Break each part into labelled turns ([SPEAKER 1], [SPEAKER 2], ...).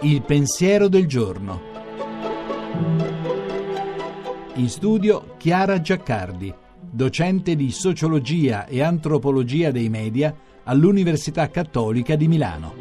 [SPEAKER 1] Il pensiero del giorno. In studio Chiara Giaccardi, docente di sociologia e antropologia dei media all'Università Cattolica di Milano.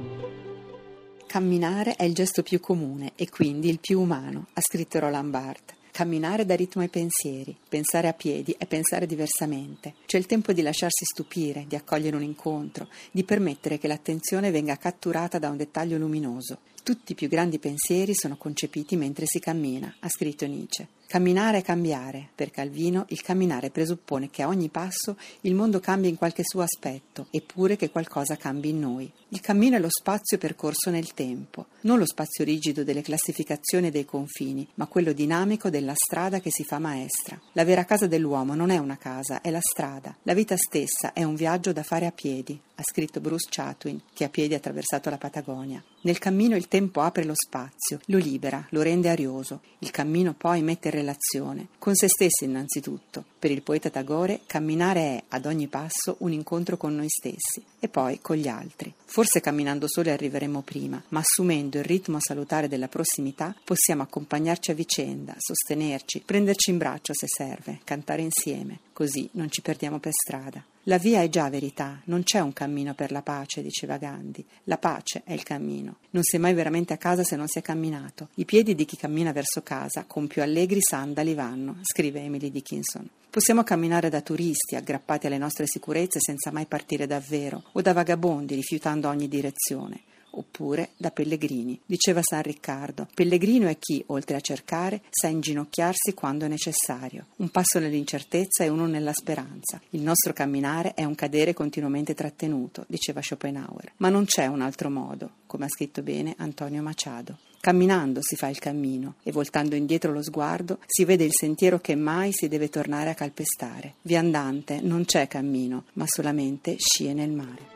[SPEAKER 2] Camminare è il gesto più comune e quindi il più umano, ha scritto Roland Barthes. Camminare dà ritmo ai pensieri, pensare a piedi è pensare diversamente. C'è il tempo di lasciarsi stupire, di accogliere un incontro, di permettere che l'attenzione venga catturata da un dettaglio luminoso. Tutti i più grandi pensieri sono concepiti mentre si cammina, ha scritto Nietzsche. Camminare è cambiare. Per Calvino il camminare presuppone che a ogni passo il mondo cambi in qualche suo aspetto, eppure che qualcosa cambi in noi. Il cammino è lo spazio percorso nel tempo, non lo spazio rigido delle classificazioni e dei confini, ma quello dinamico della strada che si fa maestra. La vera casa dell'uomo non è una casa, è la strada. La vita stessa è un viaggio da fare a piedi, ha scritto Bruce Chatwin, che a piedi ha attraversato la Patagonia. Nel cammino il tempo apre lo spazio, lo libera, lo rende arioso. Il cammino poi mette in relazione, con se stessi innanzitutto. Per il poeta Tagore, camminare è, ad ogni passo, un incontro con noi stessi e poi con gli altri. Forse camminando soli arriveremo prima, ma assumendo il ritmo salutare della prossimità possiamo accompagnarci a vicenda, sostenerci, prenderci in braccio se serve, cantare insieme. Così non ci perdiamo per strada. La via è già verità, non c'è un cammino per la pace, diceva Gandhi. La pace è il cammino. Non si è mai veramente a casa se non si è camminato. I piedi di chi cammina verso casa con più allegri sandali vanno, scrive Emily Dickinson. Possiamo camminare da turisti, aggrappati alle nostre sicurezze senza mai partire davvero, o da vagabondi, rifiutando ogni direzione oppure da pellegrini. Diceva San Riccardo, pellegrino è chi, oltre a cercare, sa inginocchiarsi quando è necessario. Un passo nell'incertezza e uno nella speranza. Il nostro camminare è un cadere continuamente trattenuto, diceva Schopenhauer. Ma non c'è un altro modo, come ha scritto bene Antonio Machado. Camminando si fa il cammino e voltando indietro lo sguardo si vede il sentiero che mai si deve tornare a calpestare. Viandante non c'è cammino, ma solamente scie nel mare.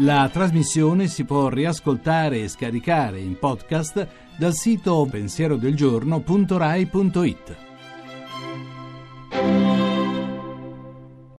[SPEAKER 1] La trasmissione si può riascoltare e scaricare in podcast dal sito pensierodelgiorno.rai.it.